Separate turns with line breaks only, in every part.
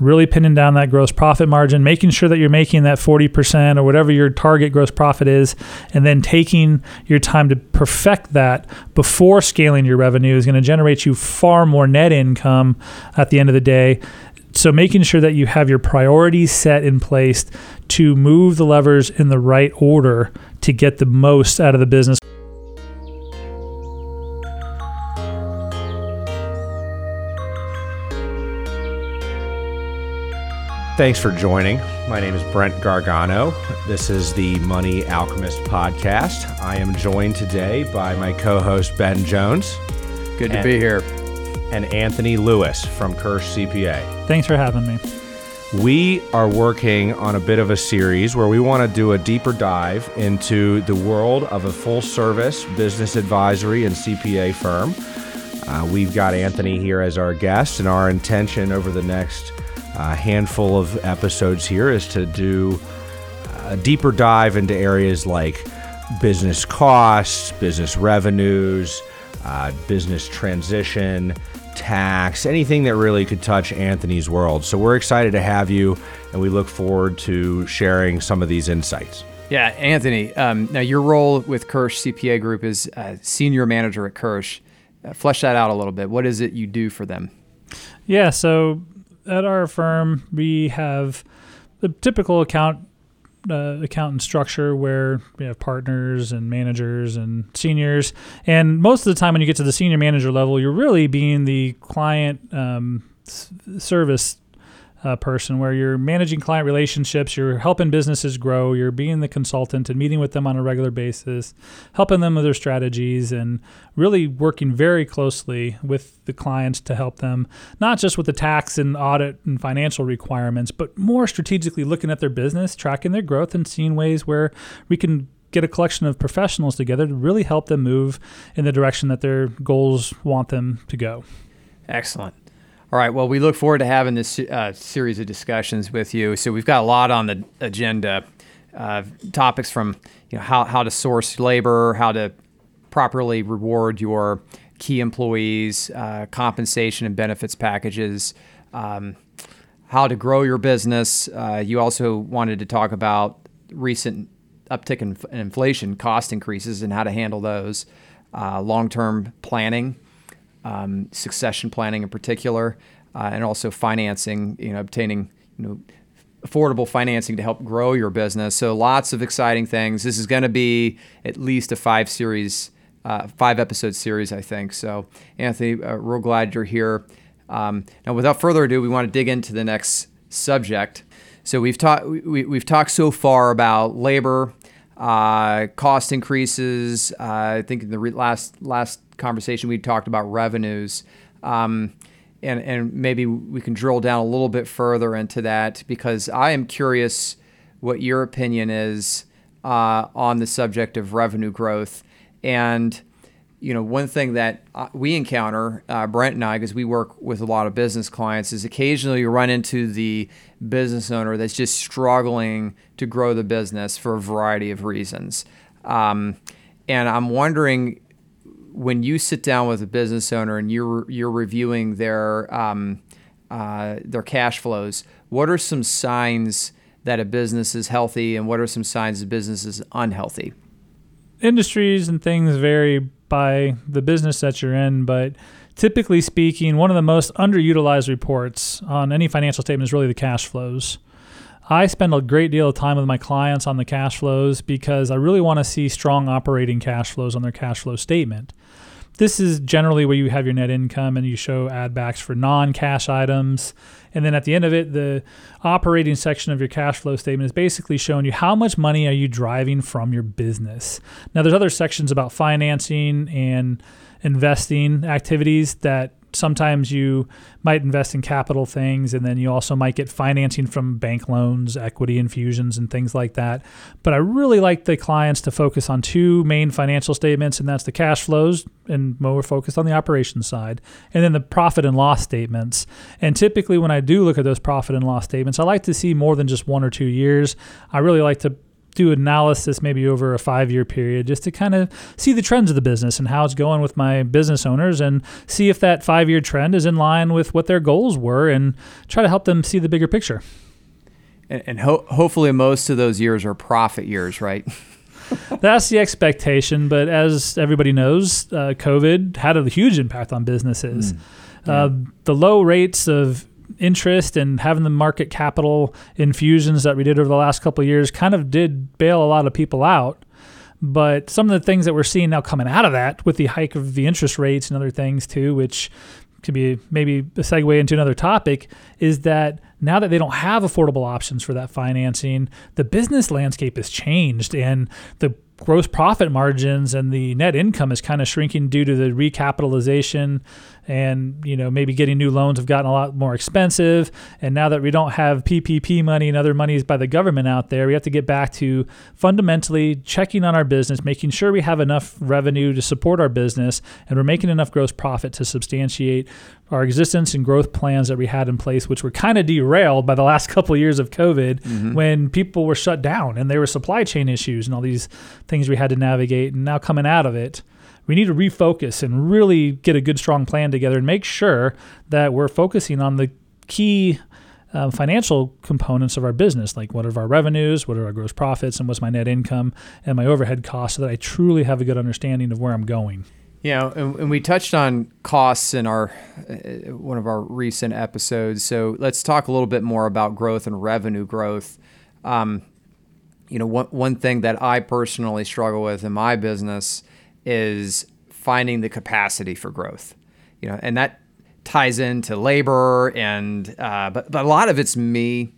really pinning down that gross profit margin, making sure that you're making that 40% or whatever your target gross profit is, and then taking your time to perfect that before scaling your revenue is going to generate you far more net income at the end of the day. So, making sure that you have your priorities set in place to move the levers in the right order to get the most out of the business.
Thanks for joining. My name is Brent Gargano. This is the Money Alchemist podcast. I am joined today by my co host, Ben Jones.
Good to and, be here.
And Anthony Lewis from Kirsch CPA.
Thanks for having me.
We are working on a bit of a series where we want to do a deeper dive into the world of a full service business advisory and CPA firm. Uh, we've got Anthony here as our guest, and our intention over the next a handful of episodes here is to do a deeper dive into areas like business costs, business revenues, uh, business transition, tax, anything that really could touch Anthony's world. So we're excited to have you, and we look forward to sharing some of these insights.
Yeah, Anthony. Um, now, your role with Kirsch CPA Group is uh, senior manager at Kirsch. Uh, flesh that out a little bit. What is it you do for them?
Yeah, so at our firm, we have the typical account uh, accountant structure where we have partners and managers and seniors. And most of the time, when you get to the senior manager level, you're really being the client um, service uh, person where you're managing client relationships, you're helping businesses grow, you're being the consultant and meeting with them on a regular basis, helping them with their strategies, and really working very closely with the clients to help them, not just with the tax and audit and financial requirements, but more strategically looking at their business, tracking their growth, and seeing ways where we can get a collection of professionals together to really help them move in the direction that their goals want them to go.
Excellent. All right. Well, we look forward to having this uh, series of discussions with you. So we've got a lot on the agenda. Uh, topics from you know how, how to source labor, how to properly reward your key employees, uh, compensation and benefits packages, um, how to grow your business. Uh, you also wanted to talk about recent uptick in, in, inflation, cost increases, and how to handle those. Uh, long-term planning um, succession planning in particular, uh, and also financing, you know, obtaining, you know, affordable financing to help grow your business. So lots of exciting things. This is going to be at least a five series, uh, five episode series, I think. So Anthony, uh, real glad you're here. Um, now, without further ado, we want to dig into the next subject. So we've talked we, we've talked so far about labor, uh, cost increases. Uh, I think in the re- last last conversation, we talked about revenues. Um, and, and maybe we can drill down a little bit further into that because I am curious what your opinion is uh, on the subject of revenue growth. And, you know, one thing that uh, we encounter, uh, Brent and I, because we work with a lot of business clients, is occasionally you run into the business owner that's just struggling to grow the business for a variety of reasons. Um, and I'm wondering when you sit down with a business owner and you're you're reviewing their um, uh, their cash flows, what are some signs that a business is healthy, and what are some signs a business is unhealthy?
Industries and things vary by the business that you're in, but typically speaking, one of the most underutilized reports on any financial statement is really the cash flows. I spend a great deal of time with my clients on the cash flows because I really want to see strong operating cash flows on their cash flow statement. This is generally where you have your net income and you show add backs for non cash items. And then at the end of it, the operating section of your cash flow statement is basically showing you how much money are you driving from your business. Now, there's other sections about financing and investing activities that sometimes you might invest in capital things and then you also might get financing from bank loans, equity infusions, and things like that. But I really like the clients to focus on two main financial statements, and that's the cash flows, and more focused on the operations side, and then the profit and loss statements. And typically, when I do look at those profit and loss statements, I like to see more than just one or two years. I really like to do analysis maybe over a five year period just to kind of see the trends of the business and how it's going with my business owners and see if that five year trend is in line with what their goals were and try to help them see the bigger picture.
And, and ho- hopefully, most of those years are profit years, right?
That's the expectation. But as everybody knows, uh, COVID had a huge impact on businesses. Mm, yeah. uh, the low rates of interest and having the market capital infusions that we did over the last couple of years kind of did bail a lot of people out. But some of the things that we're seeing now coming out of that with the hike of the interest rates and other things too, which could be maybe a segue into another topic, is that now that they don't have affordable options for that financing, the business landscape has changed and the gross profit margins and the net income is kind of shrinking due to the recapitalization and you know maybe getting new loans have gotten a lot more expensive. And now that we don't have PPP money and other monies by the government out there we have to get back to fundamentally checking on our business making sure we have enough revenue to support our business and we're making enough gross profit to substantiate our existence and growth plans that we had in place which were kind of derailed by the last couple of years of covid mm-hmm. when people were shut down and there were supply chain issues and all these things we had to navigate and now coming out of it we need to refocus and really get a good, strong plan together and make sure that we're focusing on the key um, financial components of our business, like what are our revenues, what are our gross profits, and what's my net income and my overhead costs, so that I truly have a good understanding of where I'm going.
Yeah, and, and we touched on costs in our uh, one of our recent episodes. So let's talk a little bit more about growth and revenue growth. Um, you know, one one thing that I personally struggle with in my business is finding the capacity for growth. You know, and that ties into labor and uh, but but a lot of it's me.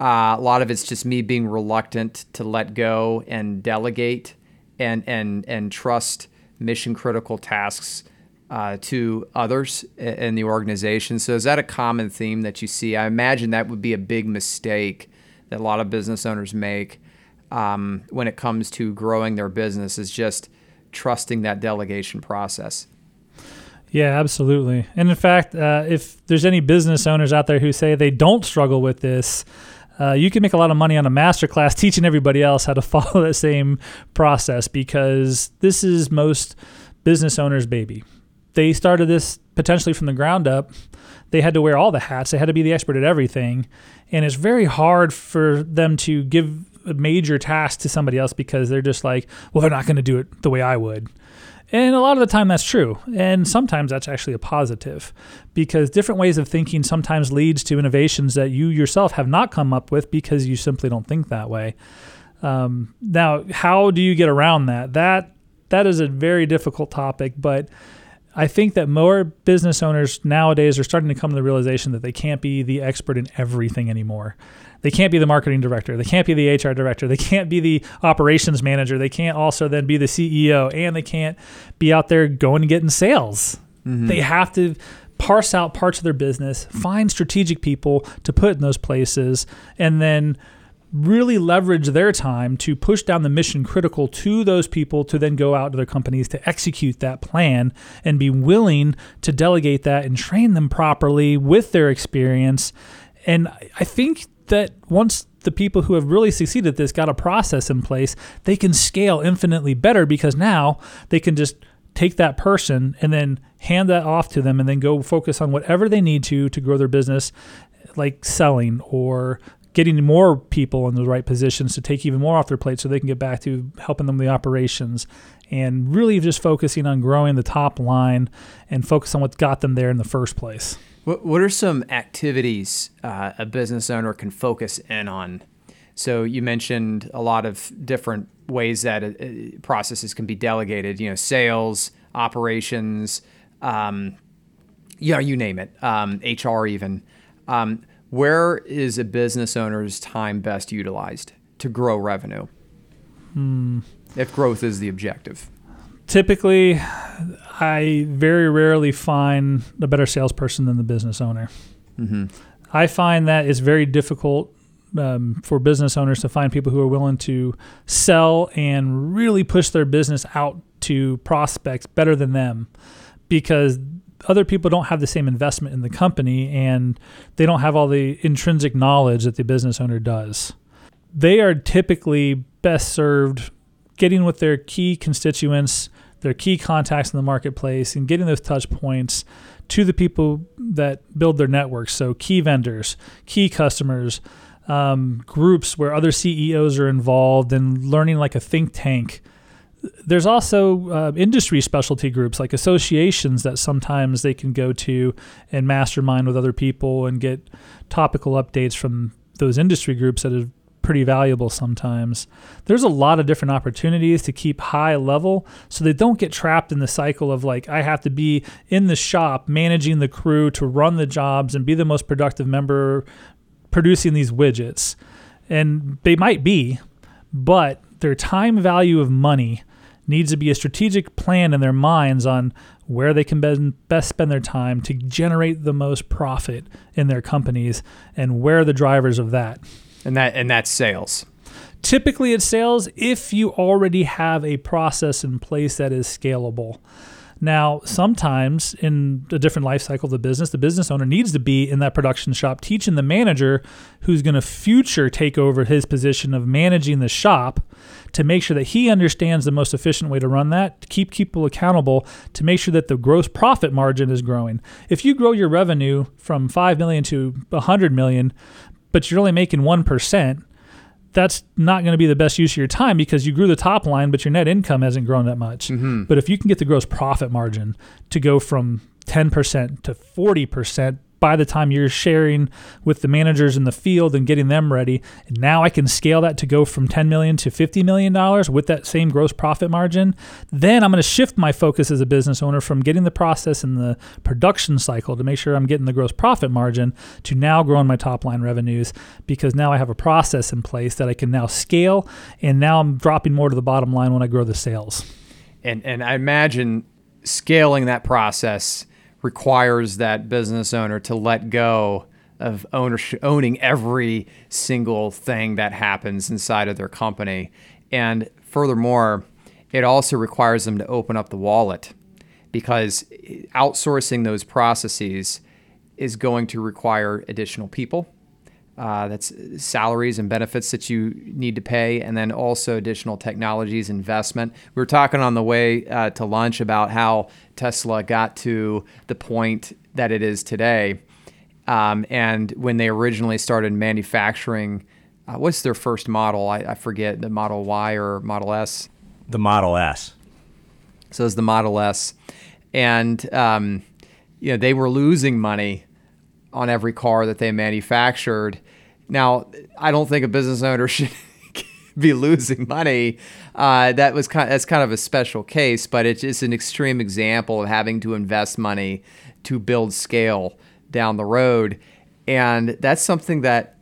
Uh, a lot of it's just me being reluctant to let go and delegate and and and trust mission critical tasks uh, to others in the organization. So is that a common theme that you see? I imagine that would be a big mistake that a lot of business owners make um, when it comes to growing their business. Is just trusting that delegation process.
Yeah, absolutely. And in fact, uh, if there's any business owners out there who say they don't struggle with this, uh, you can make a lot of money on a masterclass teaching everybody else how to follow that same process because this is most business owners' baby. They started this potentially from the ground up. They had to wear all the hats. They had to be the expert at everything. And it's very hard for them to give a major task to somebody else because they're just like, well, they're not going to do it the way I would. And a lot of the time that's true. And sometimes that's actually a positive because different ways of thinking sometimes leads to innovations that you yourself have not come up with because you simply don't think that way. Um, now, how do you get around that? That that is a very difficult topic, but I think that more business owners nowadays are starting to come to the realization that they can't be the expert in everything anymore. They can't be the marketing director. They can't be the HR director. They can't be the operations manager. They can't also then be the CEO and they can't be out there going and getting sales. Mm-hmm. They have to parse out parts of their business, find strategic people to put in those places, and then really leverage their time to push down the mission critical to those people to then go out to their companies to execute that plan and be willing to delegate that and train them properly with their experience. And I think that once the people who have really succeeded at this got a process in place, they can scale infinitely better because now they can just take that person and then hand that off to them and then go focus on whatever they need to to grow their business like selling or getting more people in the right positions to take even more off their plate so they can get back to helping them with the operations and really just focusing on growing the top line and focus on what got them there in the first place.
What, what are some activities uh, a business owner can focus in on? So you mentioned a lot of different ways that uh, processes can be delegated. You know, sales, operations, um, yeah, you name it, um, HR even. Um, where is a business owner's time best utilized to grow revenue? Hmm. If growth is the objective.
Typically, I very rarely find a better salesperson than the business owner. Mm-hmm. I find that it's very difficult um, for business owners to find people who are willing to sell and really push their business out to prospects better than them because other people don't have the same investment in the company and they don't have all the intrinsic knowledge that the business owner does. They are typically best served getting with their key constituents, their key contacts in the marketplace, and getting those touch points to the people that build their networks. So, key vendors, key customers, um, groups where other CEOs are involved, and learning like a think tank. There's also uh, industry specialty groups like associations that sometimes they can go to and mastermind with other people and get topical updates from those industry groups that are pretty valuable sometimes. There's a lot of different opportunities to keep high level so they don't get trapped in the cycle of like, I have to be in the shop managing the crew to run the jobs and be the most productive member producing these widgets. And they might be, but their time value of money needs to be a strategic plan in their minds on where they can best spend their time to generate the most profit in their companies and where are the drivers of that
and that and that's sales.
Typically, it's sales if you already have a process in place that is scalable. Now, sometimes in a different life cycle of the business, the business owner needs to be in that production shop teaching the manager who's going to future take over his position of managing the shop to make sure that he understands the most efficient way to run that, to keep people accountable, to make sure that the gross profit margin is growing. If you grow your revenue from 5 million to 100 million, but you're only making 1%, that's not going to be the best use of your time because you grew the top line, but your net income hasn't grown that much. Mm-hmm. But if you can get the gross profit margin to go from 10% to 40%, by the time you're sharing with the managers in the field and getting them ready. And now I can scale that to go from 10 million to 50 million dollars with that same gross profit margin. Then I'm going to shift my focus as a business owner from getting the process and the production cycle to make sure I'm getting the gross profit margin to now growing my top line revenues because now I have a process in place that I can now scale and now I'm dropping more to the bottom line when I grow the sales.
And and I imagine scaling that process requires that business owner to let go of ownership, owning every single thing that happens inside of their company. And furthermore, it also requires them to open up the wallet because outsourcing those processes is going to require additional people uh, that's salaries and benefits that you need to pay, and then also additional technologies investment. We were talking on the way uh, to lunch about how Tesla got to the point that it is today. Um, and when they originally started manufacturing, uh, what's their first model? I, I, forget the Model Y or Model S.
The Model S.
So it's the Model S, and um, you know they were losing money on every car that they manufactured. Now, I don't think a business owner should be losing money. Uh, that was kind. Of, that's kind of a special case, but it's an extreme example of having to invest money to build scale down the road, and that's something that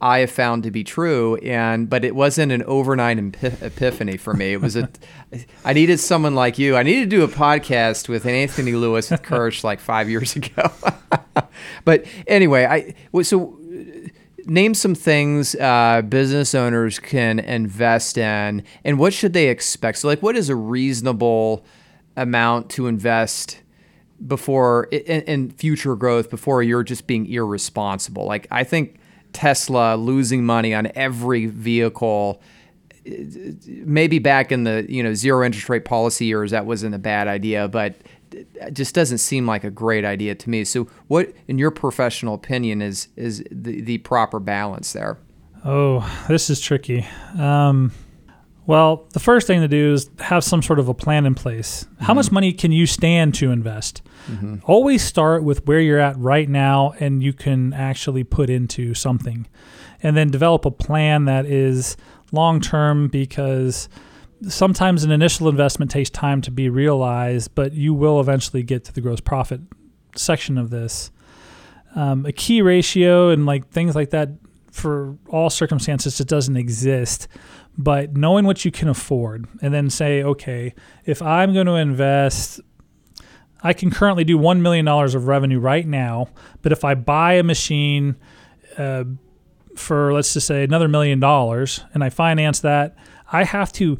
I have found to be true. And but it wasn't an overnight epiphany for me. It was a. I needed someone like you. I needed to do a podcast with Anthony Lewis with Kirsch like five years ago. but anyway, I so name some things uh, business owners can invest in, and what should they expect? So, like, what is a reasonable amount to invest? before in, in, future growth before you're just being irresponsible like i think tesla losing money on every vehicle maybe back in the you know zero interest rate policy years that wasn't a bad idea but just doesn't seem like a great idea to me. So, what, in your professional opinion, is is the, the proper balance there?
Oh, this is tricky. Um, well, the first thing to do is have some sort of a plan in place. How mm-hmm. much money can you stand to invest? Mm-hmm. Always start with where you're at right now and you can actually put into something. And then develop a plan that is long term because sometimes an initial investment takes time to be realized, but you will eventually get to the gross profit section of this. Um, a key ratio and like things like that for all circumstances just doesn't exist. But knowing what you can afford and then say, okay, if I'm going to invest, I can currently do $1 million of revenue right now, but if I buy a machine uh, for, let's just say, another million dollars and I finance that, I have to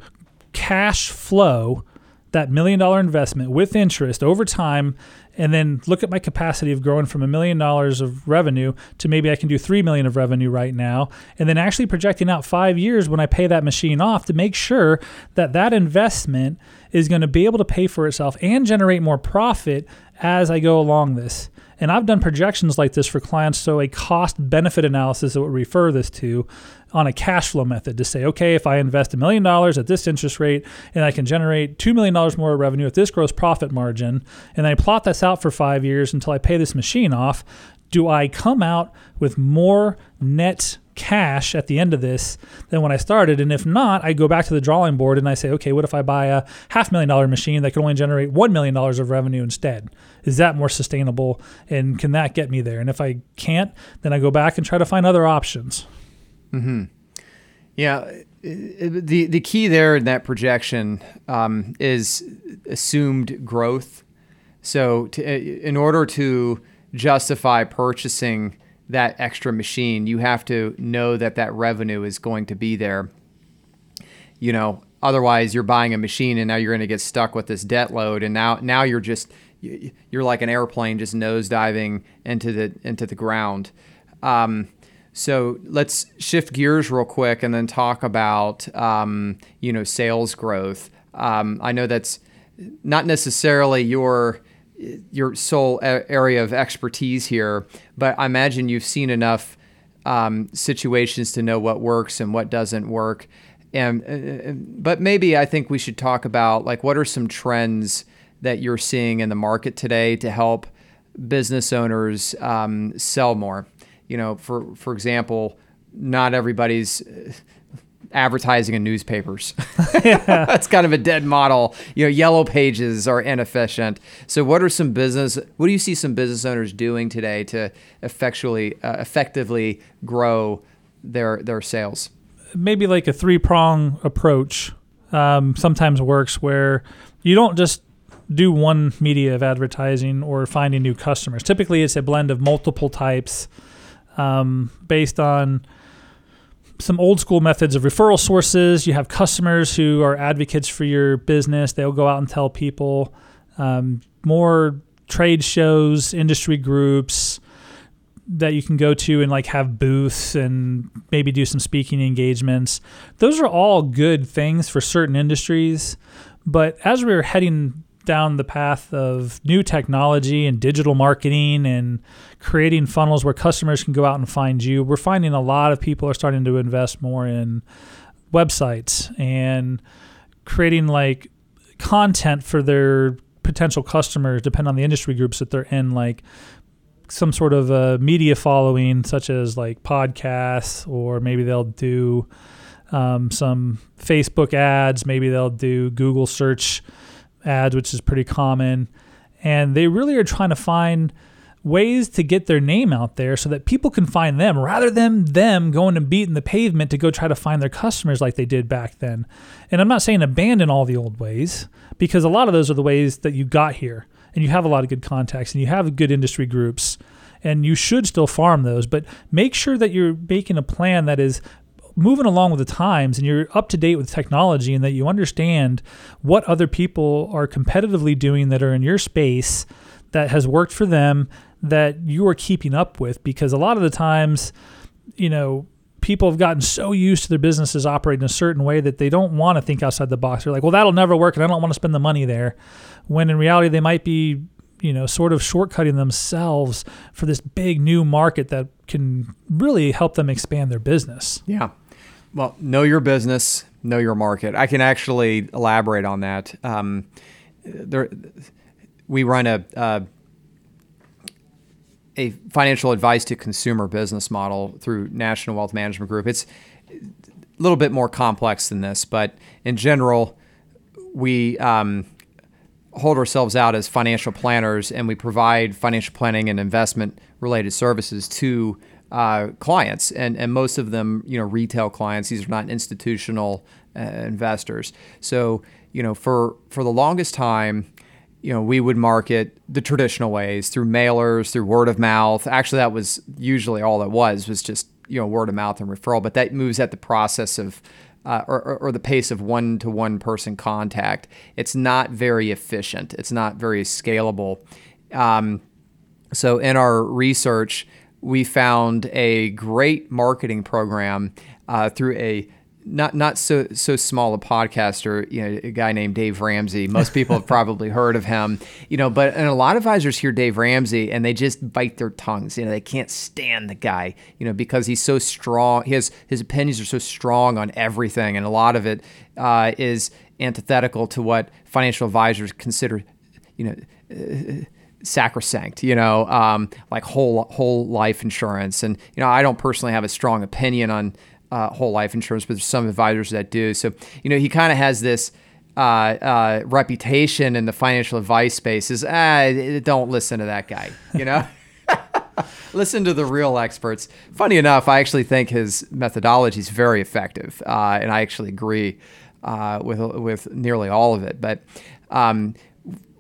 cash flow that million dollar investment with interest over time and then look at my capacity of growing from a million dollars of revenue to maybe I can do 3 million of revenue right now and then actually projecting out 5 years when I pay that machine off to make sure that that investment is going to be able to pay for itself and generate more profit as I go along this. And I've done projections like this for clients. So a cost benefit analysis that would refer this to on a cash flow method to say, okay, if I invest a million dollars at this interest rate and I can generate $2 million more revenue at this gross profit margin, and I plot this out for five years until I pay this machine off, do I come out with more net cash at the end of this than when I started. And if not, I go back to the drawing board and I say, okay, what if I buy a half million dollar machine that can only generate $1 million of revenue instead? Is that more sustainable? And can that get me there? And if I can't, then I go back and try to find other options.
Hmm. Yeah. The the key there in that projection um, is assumed growth. So, to, in order to justify purchasing that extra machine, you have to know that that revenue is going to be there. You know, otherwise you're buying a machine and now you're going to get stuck with this debt load, and now now you're just you're like an airplane just nose diving into the into the ground. Um, so let's shift gears real quick and then talk about um, you know sales growth. Um, I know that's not necessarily your your sole area of expertise here, but I imagine you've seen enough um, situations to know what works and what doesn't work. And uh, uh, but maybe I think we should talk about like what are some trends that you're seeing in the market today to help business owners um, sell more. You know, for for example, not everybody's advertising in newspapers. That's kind of a dead model. You know, yellow pages are inefficient. So, what are some business? What do you see some business owners doing today to effectually, uh, effectively grow their their sales?
Maybe like a three prong approach. Um, sometimes works where you don't just do one media of advertising or finding new customers. Typically, it's a blend of multiple types um, based on some old school methods of referral sources. You have customers who are advocates for your business. They'll go out and tell people. Um, more trade shows, industry groups that you can go to and like have booths and maybe do some speaking engagements. Those are all good things for certain industries. But as we are heading down the path of new technology and digital marketing and creating funnels where customers can go out and find you, we're finding a lot of people are starting to invest more in websites and creating like content for their potential customers, depending on the industry groups that they're in, like some sort of a media following, such as like podcasts, or maybe they'll do um, some Facebook ads, maybe they'll do Google search ads, which is pretty common. And they really are trying to find ways to get their name out there so that people can find them rather than them going and beating the pavement to go try to find their customers like they did back then. And I'm not saying abandon all the old ways because a lot of those are the ways that you got here and you have a lot of good contacts and you have good industry groups and you should still farm those, but make sure that you're making a plan that is moving along with the times and you're up to date with technology and that you understand what other people are competitively doing that are in your space that has worked for them that you are keeping up with. Because a lot of the times you know people have gotten so used to their businesses operating a certain way that they don't want to think outside the box. They're like well that'll never work and i don't want to spend the money there. When in reality they might be you know sort of shortcutting themselves for this big new market that can really help them expand their business.
Yeah well, know your business, know your market. I can actually elaborate on that. Um, there, we run a a financial advice to consumer business model through National Wealth Management Group. It's a little bit more complex than this, but in general, we um, hold ourselves out as financial planners, and we provide financial planning and investment related services to uh, clients, and and most of them, you know, retail clients. These are not institutional uh, investors. So, you know, for for the longest time, you know, we would market the traditional ways through mailers, through word of mouth. Actually, that was usually all it was was just you know word of mouth and referral. But that moves at the process of uh, or, or, the pace of one to one person contact. It's not very efficient. It's not very scalable. Um, so in our research, we found a great marketing program uh, through a not not so so small a podcaster, you know, a guy named Dave Ramsey. Most people have probably heard of him, you know, but and a lot of advisors hear Dave Ramsey and they just bite their tongues. You know, they can't stand the guy, you know, because he's so strong. His his opinions are so strong on everything, and a lot of it uh, is antithetical to what financial advisors consider, you know. Uh, sacrosanct, you know, um, like whole whole life insurance. And you know, I don't personally have a strong opinion on uh, whole life insurance, but there's some advisors that do. So you know, he kind of has this. Uh, uh, reputation in the financial advice space is ah, don't listen to that guy. You know, listen to the real experts. Funny enough, I actually think his methodology is very effective, uh, and I actually agree uh, with with nearly all of it. But um,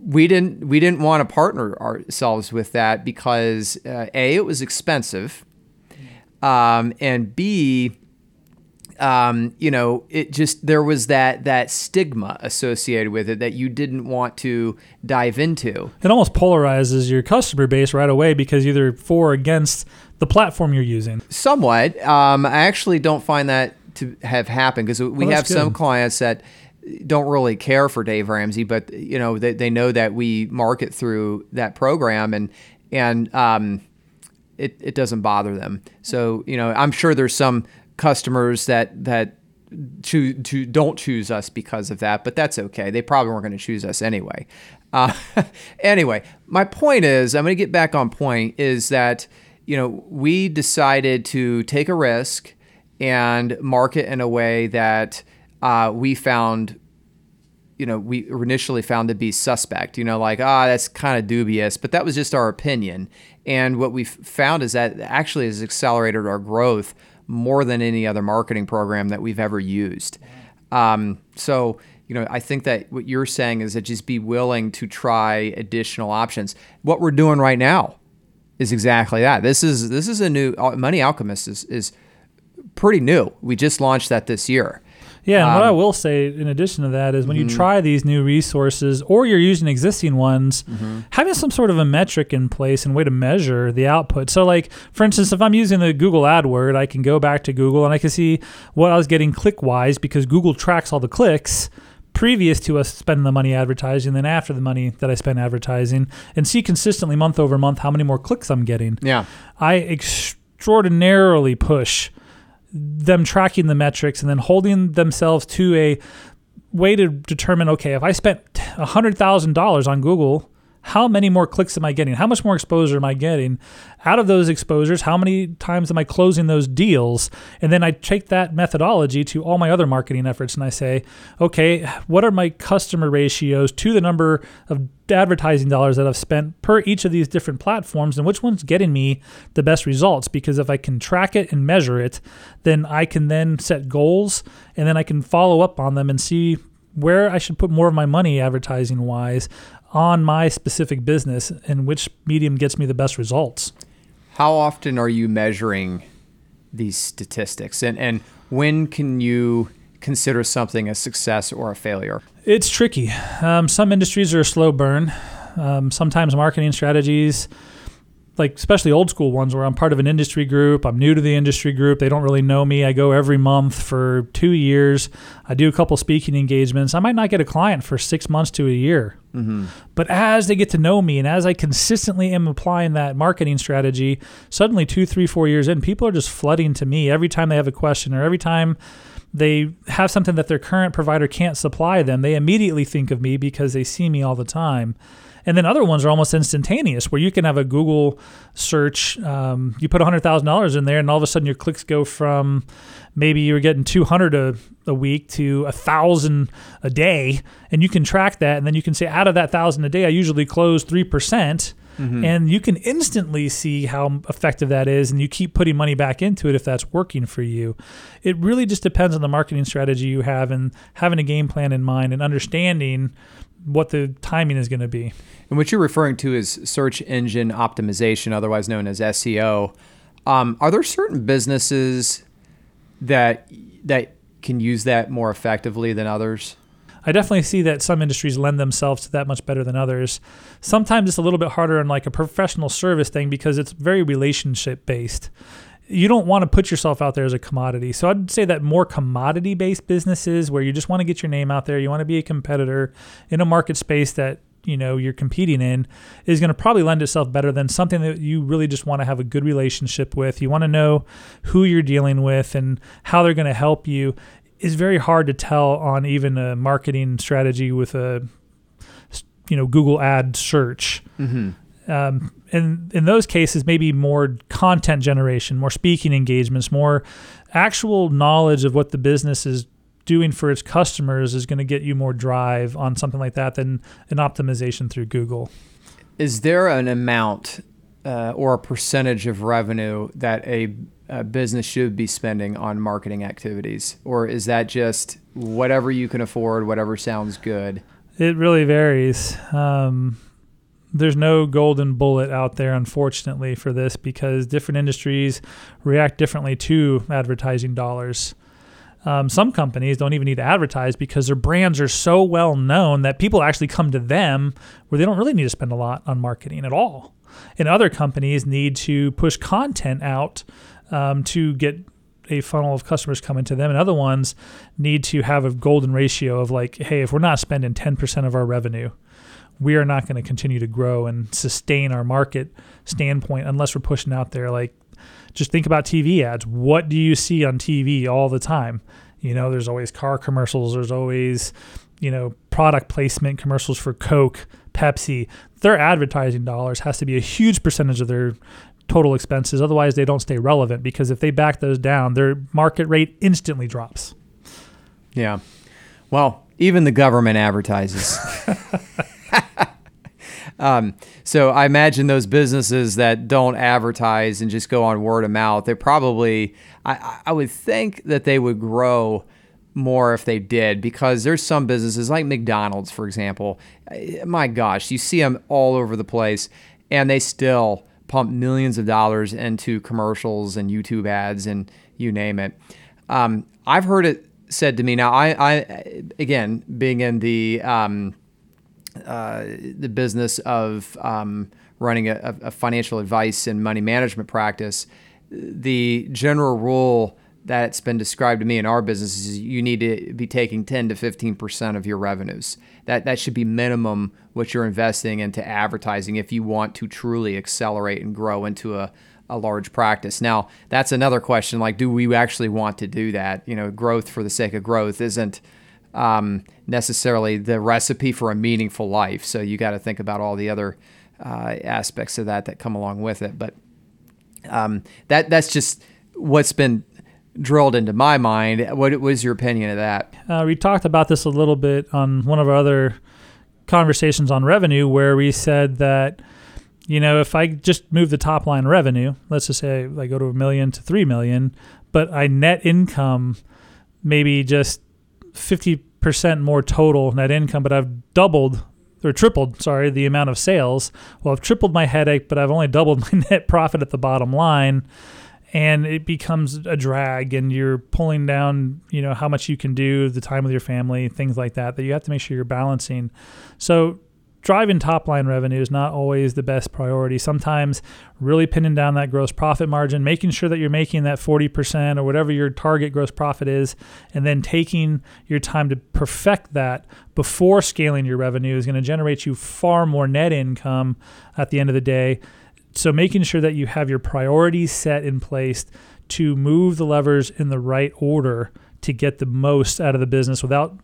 we didn't we didn't want to partner ourselves with that because uh, a it was expensive, um, and b um, you know it just there was that that stigma associated with it that you didn't want to dive into.
It almost polarizes your customer base right away because either for or against the platform you're using.
Somewhat, um, I actually don't find that to have happened because we have good. some clients that don't really care for Dave Ramsey, but you know they, they know that we market through that program and and um, it, it doesn't bother them. So you know I'm sure there's some customers that that choose to don't choose us because of that, but that's okay. They probably weren't going to choose us anyway. Uh, anyway, my point is I'm going to get back on point. Is that you know we decided to take a risk and market in a way that uh, we found you know, we initially found to be suspect, you know, like, ah, that's kind of dubious, but that was just our opinion. And what we found is that actually has accelerated our growth more than any other marketing program that we've ever used. Um, so, you know, I think that what you're saying is that just be willing to try additional options. What we're doing right now is exactly that. This is this is a new uh, Money Alchemist is is pretty new. We just launched that this year.
Yeah, and um, what I um, will say in addition to that is when mm-hmm. you try these new resources or you're using existing ones, mm-hmm. having some sort of a metric in place and way to measure the output. So, like for instance, if I'm using the Google AdWord, I can go back to Google and I can see what I was getting click wise because Google tracks all the clicks previous to us spending the money advertising, then after the money that I spent advertising, and see consistently month over month how many more clicks I'm getting.
Yeah,
I extraordinarily push them tracking the metrics and then holding themselves to a way to determine okay, if I spent $100,000 on Google how many more clicks am I getting? How much more exposure am I getting? Out of those exposures, how many times am I closing those deals? And then I take that methodology to all my other marketing efforts and I say, okay, what are my customer ratios to the number of advertising dollars that I've spent per each of these different platforms and which one's getting me the best results? Because if I can track it and measure it, then I can then set goals and then I can follow up on them and see where I should put more of my money advertising wise on my specific business and which medium gets me the best results.
How often are you measuring these statistics and, and when can you consider something a success or a failure?
It's tricky. Um, some industries are a slow burn. Um, sometimes marketing strategies like especially old school ones where I'm part of an industry group. I'm new to the industry group. They don't really know me. I go every month for two years. I do a couple speaking engagements. I might not get a client for six months to a year. Mm-hmm. But as they get to know me and as I consistently am applying that marketing strategy, suddenly two, three, four years in, people are just flooding to me every time they have a question or every time they have something that their current provider can't supply them. They immediately think of me because they see me all the time. And then other ones are almost instantaneous, where you can have a Google search. Um, you put hundred thousand dollars in there, and all of a sudden your clicks go from maybe you're getting two hundred a, a week to a thousand a day, and you can track that. And then you can say, out of that thousand a day, I usually close three percent. Mm-hmm. And you can instantly see how effective that is, and you keep putting money back into it if that's working for you. It really just depends on the marketing strategy you have and having a game plan in mind and understanding what the timing is going to be.
And what you're referring to is search engine optimization, otherwise known as SEO. Um, are there certain businesses that that can use that more effectively than others?
I definitely see that some industries lend themselves to that much better than others. Sometimes it's a little bit harder in like a professional service thing because it's very relationship based. You don't want to put yourself out there as a commodity. So I'd say that more commodity based businesses where you just want to get your name out there, you want to be a competitor in a market space that you know you're competing in is going to probably lend itself better than something that you really just want to have a good relationship with. You want to know who you're dealing with and how they're going to help you. Is very hard to tell on even a marketing strategy with a you know Google ad search.
Mm-hmm.
Um, and in those cases, maybe more content generation, more speaking engagements, more actual knowledge of what the business is doing for its customers is going to get you more drive on something like that than an optimization through Google.
Is there an amount uh, or a percentage of revenue that a, a, business should be spending on marketing activities? Or is that just whatever you can afford, whatever sounds good?
It really varies. Um, there's no golden bullet out there, unfortunately, for this because different industries react differently to advertising dollars. Um, some companies don't even need to advertise because their brands are so well known that people actually come to them where they don't really need to spend a lot on marketing at all. And other companies need to push content out um, to get a funnel of customers coming to them, and other ones need to have a golden ratio of like, hey, if we're not spending 10% of our revenue, we are not going to continue to grow and sustain our market standpoint unless we're pushing out there like just think about TV ads. What do you see on TV all the time? You know, there's always car commercials, there's always, you know, product placement commercials for Coke, Pepsi. Their advertising dollars has to be a huge percentage of their total expenses. Otherwise, they don't stay relevant because if they back those down, their market rate instantly drops.
Yeah. Well, even the government advertises. Um, so I imagine those businesses that don't advertise and just go on word of mouth, they probably, I, I would think that they would grow more if they did because there's some businesses like McDonald's, for example. Eh, my gosh, you see them all over the place and they still pump millions of dollars into commercials and YouTube ads and you name it. Um, I've heard it said to me now. I, I again being in the um, uh, the business of um, running a, a, financial advice and money management practice, the general rule that's been described to me in our business is you need to be taking 10 to 15% of your revenues. That, that should be minimum what you're investing into advertising if you want to truly accelerate and grow into a, a large practice. Now, that's another question like, do we actually want to do that? You know, growth for the sake of growth isn't um, necessarily the recipe for a meaningful life. So you got to think about all the other uh, aspects of that that come along with it. But um, that that's just what's been drilled into my mind. What was your opinion of that?
Uh, we talked about this a little bit on one of our other conversations on revenue, where we said that you know if I just move the top line revenue, let's just say I go to a million to three million, but I net income maybe just 50% more total net income, but I've doubled or tripled, sorry, the amount of sales. Well, I've tripled my headache, but I've only doubled my net profit at the bottom line. And it becomes a drag, and you're pulling down, you know, how much you can do, the time with your family, things like that, that you have to make sure you're balancing. So, driving top line revenue is not always the best priority. Sometimes really pinning down that gross profit margin, making sure that you're making that 40% or whatever your target gross profit is, and then taking your time to perfect that before scaling your revenue is going to generate you far more net income at the end of the day. So making sure that you have your priorities set in place to move the levers in the right order to get the most out of the business without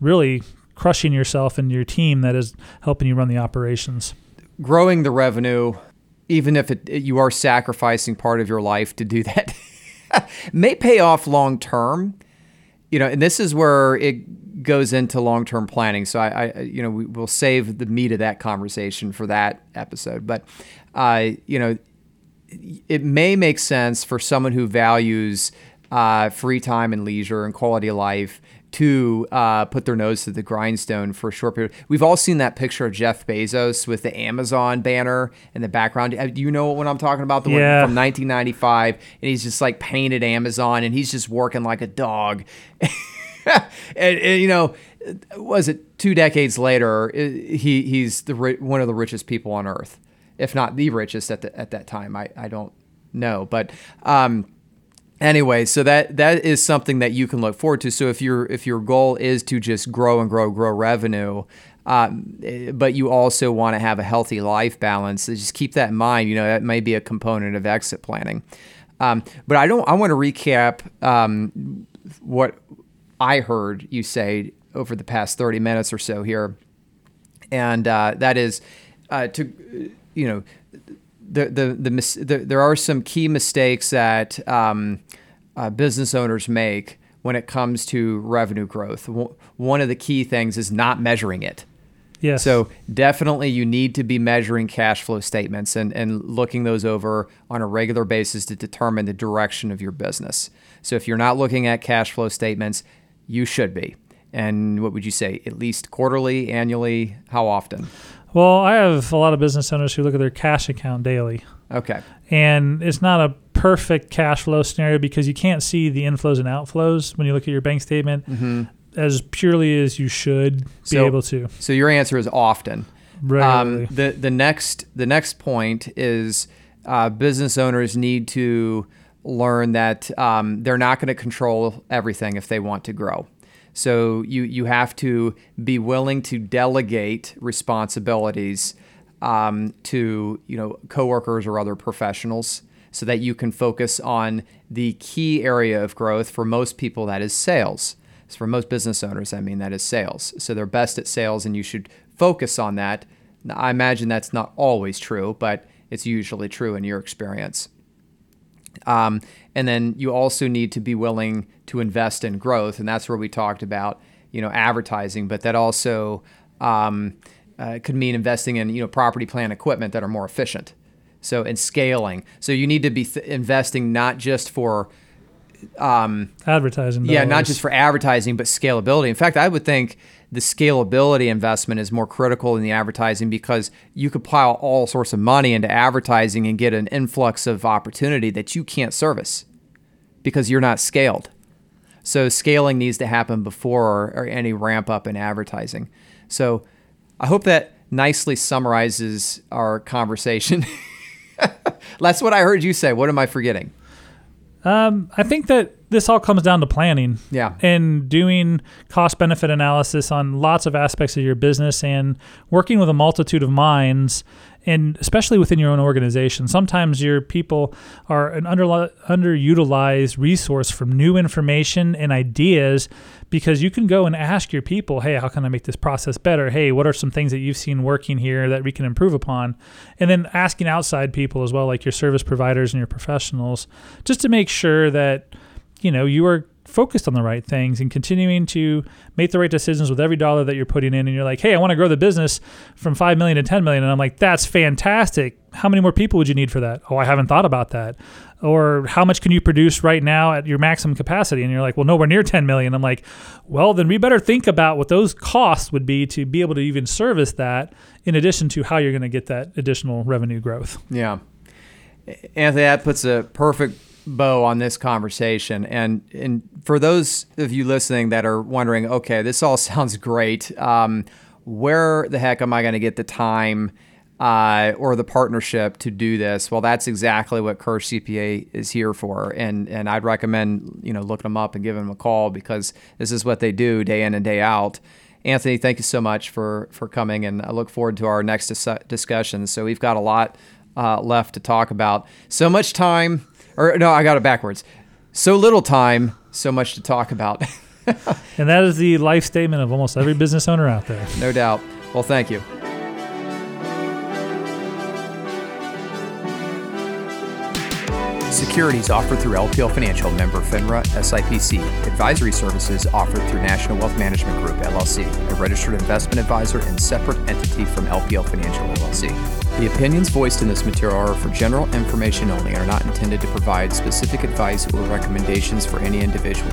really crushing yourself and your team that is helping you run the operations.
Growing the revenue, even if it, you are sacrificing part of your life to do that, may pay off long term. You know, and this is where it goes into long term planning. So I, I, you know, we will save the meat of that conversation for that episode. But, uh, you know, it may make sense for someone who values uh, free time and leisure and quality of life to uh, put their nose to the grindstone for a short period. We've all seen that picture of Jeff Bezos with the Amazon banner in the background. Do you know what I'm talking about? The
yeah.
one from 1995, and he's just like painted Amazon, and he's just working like a dog. and, and, you know, was it two decades later? He he's the one of the richest people on earth, if not the richest at the, at that time. I, I don't know, but um, anyway, so that that is something that you can look forward to. So if your if your goal is to just grow and grow grow revenue. Um, but you also want to have a healthy life balance. So just keep that in mind. You know that may be a component of exit planning. Um, but I don't. I want to recap um, what I heard you say over the past 30 minutes or so here, and uh, that is uh, to you know the the, the, the there are some key mistakes that um, uh, business owners make when it comes to revenue growth. One of the key things is not measuring it.
Yes.
So definitely you need to be measuring cash flow statements and, and looking those over on a regular basis to determine the direction of your business. So if you're not looking at cash flow statements, you should be. And what would you say? At least quarterly, annually? How often?
Well, I have a lot of business owners who look at their cash account daily.
Okay.
And it's not a perfect cash flow scenario because you can't see the inflows and outflows when you look at your bank statement mm-hmm. as purely as you should be
so,
able to.
So your answer is often.
Regularly.
Um, the the next the next point is uh, business owners need to learn that um, they're not going to control everything if they want to grow. So you you have to be willing to delegate responsibilities um, to you know coworkers or other professionals, so that you can focus on the key area of growth. For most people, that is sales. So for most business owners, I mean that is sales. So they're best at sales, and you should focus on that. I imagine that's not always true, but it's usually true in your experience. Um, and then you also need to be willing to invest in growth, and that's where we talked about you know advertising, but that also um, uh, could mean investing in you know property, plant, equipment that are more efficient. So in scaling, so you need to be th- investing not just for
um, advertising.
Yeah, not just for advertising, but scalability. In fact, I would think the scalability investment is more critical in the advertising because you could pile all sorts of money into advertising and get an influx of opportunity that you can't service because you're not scaled. So scaling needs to happen before or any ramp up in advertising. So I hope that nicely summarizes our conversation. That's what I heard you say. What am I forgetting?
Um, I think that this all comes down to planning.
Yeah.
And doing cost benefit analysis on lots of aspects of your business and working with a multitude of minds and especially within your own organization. Sometimes your people are an under, underutilized resource from new information and ideas because you can go and ask your people, hey, how can I make this process better? Hey, what are some things that you've seen working here that we can improve upon? And then asking outside people as well, like your service providers and your professionals, just to make sure that you know you are focused on the right things and continuing to make the right decisions with every dollar that you're putting in and you're like hey i want to grow the business from 5 million to 10 million and i'm like that's fantastic. How many more people would you need for that? Oh i haven't thought about that. Or how much can you produce right now at your maximum capacity? And you're like well nowhere near 10 million. I'm like well then we better think about what those costs would be to be able to even service that in addition to how you're going to get that additional revenue growth.
Yeah. Anthony that puts a perfect bow on this conversation. And and for those of you listening that are wondering, okay, this all sounds great. Um, where the heck am I going to get the time uh, or the partnership to do this? Well, that's exactly what Kirsch CPA is here for, and and I'd recommend you know looking them up and giving them a call because this is what they do day in and day out. Anthony, thank you so much for for coming, and I look forward to our next dis- discussion. So we've got a lot uh, left to talk about. So much time or no, I got it backwards. So little time, so much to talk about.
and that is the life statement of almost every business owner out there.
No doubt. Well, thank you. Securities offered through LPL Financial member FINRA SIPC. Advisory services offered through National Wealth Management Group LLC, a registered investment advisor and separate entity from LPL Financial LLC. The opinions voiced in this material are for general information only and are not intended to provide specific advice or recommendations for any individual.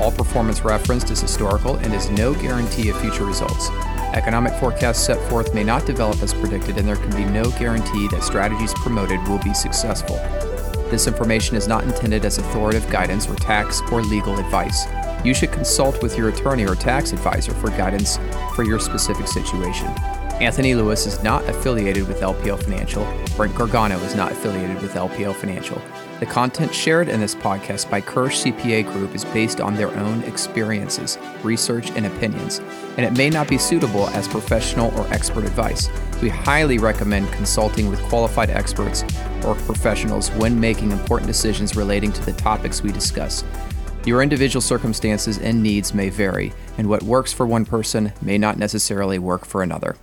All performance referenced is historical and is no guarantee of future results. Economic forecasts set forth may not develop as predicted, and there can be no guarantee that strategies promoted will be successful. This information is not intended as authoritative guidance or tax or legal advice. you should consult with your attorney or tax advisor for guidance for your specific situation. Anthony Lewis is not affiliated with LPL Financial. Brent Gargano is not affiliated with LPL Financial. The content shared in this podcast by Kirsch CPA Group is based on their own experiences, research, and opinions, and it may not be suitable as professional or expert advice. We highly recommend consulting with qualified experts or professionals when making important decisions relating to the topics we discuss. Your individual circumstances and needs may vary, and what works for one person may not necessarily work for another.